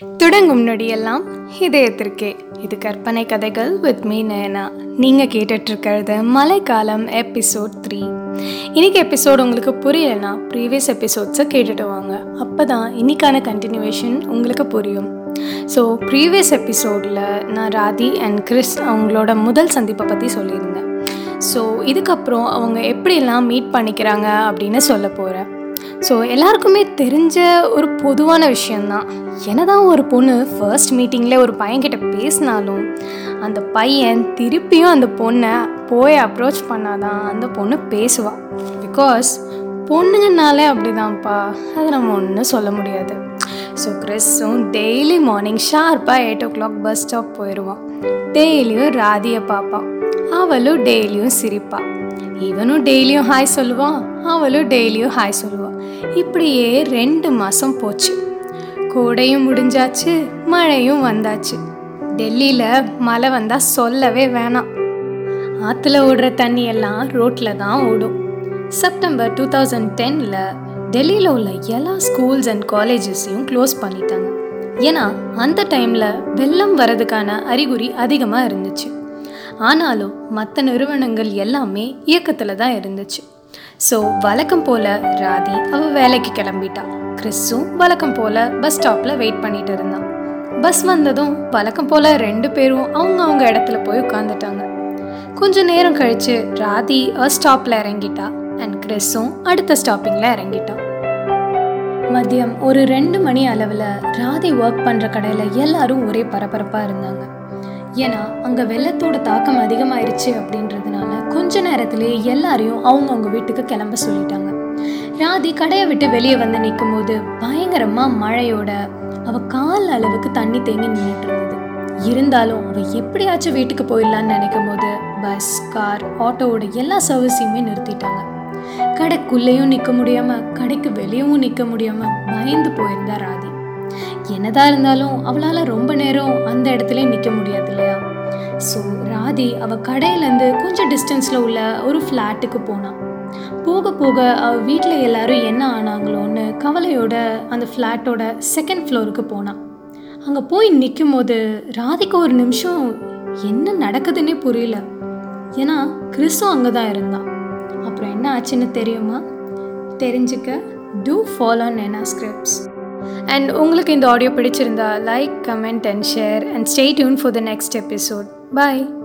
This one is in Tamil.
தொடங்கும் நொடியெல்லாம் இதயத்திற்கே. இது கற்பனை கதைகள் வித் மீ நயனா. நீங்கள் கேட்டுட்ருக்கிறது மழைக்காலம் எபிசோட் த்ரீ இன்னைக்கு எபிசோட் உங்களுக்கு புரியலைன்னா ப்ரீவியஸ் எபிசோட்ஸை கேட்டுட்டு வாங்க. அப்போ தான் இன்னைக்கான கண்டினியூவேஷன் உங்களுக்கு புரியும். ஸோ ப்ரீவியஸ் எபிசோடில் நான் ராதி அண்ட் கிறிஸ் அவங்களோட முதல் சந்திப்பை பற்றி சொல்லியிருந்தேன். ஸோ இதுக்கப்புறம் அவங்க எப்படியெல்லாம் மீட் பண்ணிக்கிறாங்க அப்படின்னு சொல்ல போகிறேன் ஸோ எல்லாருக்குமே தெரிஞ்ச ஒரு பொதுவான விஷயந்தான் என்னதான் ஒரு பொண்ணு ஃபர்ஸ்ட் மீட்டிங்கில் ஒரு பையன்கிட்ட பேசினாலும் அந்த பையன் திருப்பியும் அந்த பொண்ணை போய் அப்ரோச் பண்ணாதான் அந்த பொண்ணு பேசுவாள் பிகாஸ் பொண்ணுங்கனாலே அப்படிதான்ப்பா. அது நம்ம ஒன்றும் சொல்ல முடியாது. ஸோ கிறிஸும் டெய்லி மார்னிங் ஷார்ப்பாக eight o'clock bus stop போயிடுவான் டெய்லியும் ராதியை பார்ப்பான். அவளும் டெய்லியும் சிரிப்பா. இவனும் டெய்லியும் ஹாய் சொல்லுவான் அவளும் டெய்லியும் ஹாய் சொல்லுவான் இப்படியே ரெண்டு மாதம் போச்சு. கோடையும் முடிஞ்சாச்சு மழையும் வந்தாச்சு. டெல்லியில் மழை வந்தால் சொல்லவே வேணாம். ஆற்றுல ஓடுற தண்ணி எல்லாம் ரோட்டில் தான் ஓடும். செப்டம்பர் டூ தௌசண்ட் டென்னில் டெல்லியில் உள்ள எல்லா ஸ்கூல்ஸ் அண்ட் காலேஜஸையும் க்ளோஸ் பண்ணிட்டாங்க. ஏன்னா அந்த டைமில் வெள்ளம் வரதுக்கான அறிகுறி அதிகமாக இருந்துச்சு. ஆனாலும் மற்ற நிறுவனங்கள் எல்லாமே இயக்கத்தில் தான் இருந்துச்சு. ஸோ வழக்கம் போல் ராதி அவள் வேலைக்கு கிளம்பிட்டா. கிறிஸும் வழக்கம் போல் பஸ் ஸ்டாப்பில் வெயிட் பண்ணிட்டு இருந்தான். பஸ் வந்ததும் வழக்கம் போல் ரெண்டு பேரும் அவங்க அவங்க இடத்துல போய் உட்காந்துட்டாங்க கொஞ்ச நேரம் கழிச்சு ராதி அ ஸ்டாப்பில் இறங்கிட்டா அண்ட் கிறிஸும் அடுத்த ஸ்டாப்பிங்கில் இறங்கிட்டான் மதியம் ஒரு ரெண்டு மணி அளவில் ராதி ஒர்க் பண்ணுற கடையில் எல்லாரும் ஒரே பரபரப்பாக இருந்தாங்க. ஏன்னா அங்கே வெள்ளத்தோட தாக்கம் அதிகமாயிருச்சு அப்படின்றதுனால கொஞ்ச நேரத்திலேயே எல்லாரையும் அவங்கவுங்க வீட்டுக்கு கிளம்ப சொல்லிட்டாங்க. ராதி கடையை விட்டு வெளியே வந்து நிற்கும் போது பயங்கரமாக மழையோட அவள் கால் அளவுக்கு தண்ணி தேங்கி நின்றுட்டு இருந்தது. இருந்தாலும் அவள் எப்படியாச்சும் வீட்டுக்கு போயிடலான்னு நினைக்கும் போது பஸ் கார் ஆட்டோவோட எல்லா சர்வீஸையுமே நிறுத்திட்டாங்க. கடைக்குள்ளேயும் நிற்க முடியாமல் கடைக்கு வெளியவும் நிற்க முடியாமல் பயந்து போயிருந்தா ராதி. என்னதான் இருந்தாலும் அவளால் ரொம்ப நேரம் அந்த இடத்துல நிற்க முடியாது இல்லையா ஸோ ராதி அவள் கடையிலேருந்து கொஞ்சம் டிஸ்டன்ஸில் உள்ள ஒரு ஃப்ளாட்டுக்கு போனான் போக போக அவள் வீட்டில் எல்லாரும் என்ன ஆனாங்களோன்னு கவலையோட அந்த ஃப்ளாட்டோட செகண்ட் ஃப்ளோருக்கு போனான் அங்கே போய் நிற்கும் போது ராதிக்கு ஒரு நிமிஷம் என்ன நடக்குதுன்னே புரியல. ஏன்னா கிறிஸும் அங்கே தான் இருந்தான் அப்புறம் என்ன ஆச்சுன்னு தெரியுமா? தெரிஞ்சுக்க டூ ஃபாலோ நேனா ஸ்கிரிப்ட்ஸ் அண்ட் உங்களுக்கு இந்த ஆடியோ பிடிச்சிருந்தா like comment and share and stay tune for the next episode bye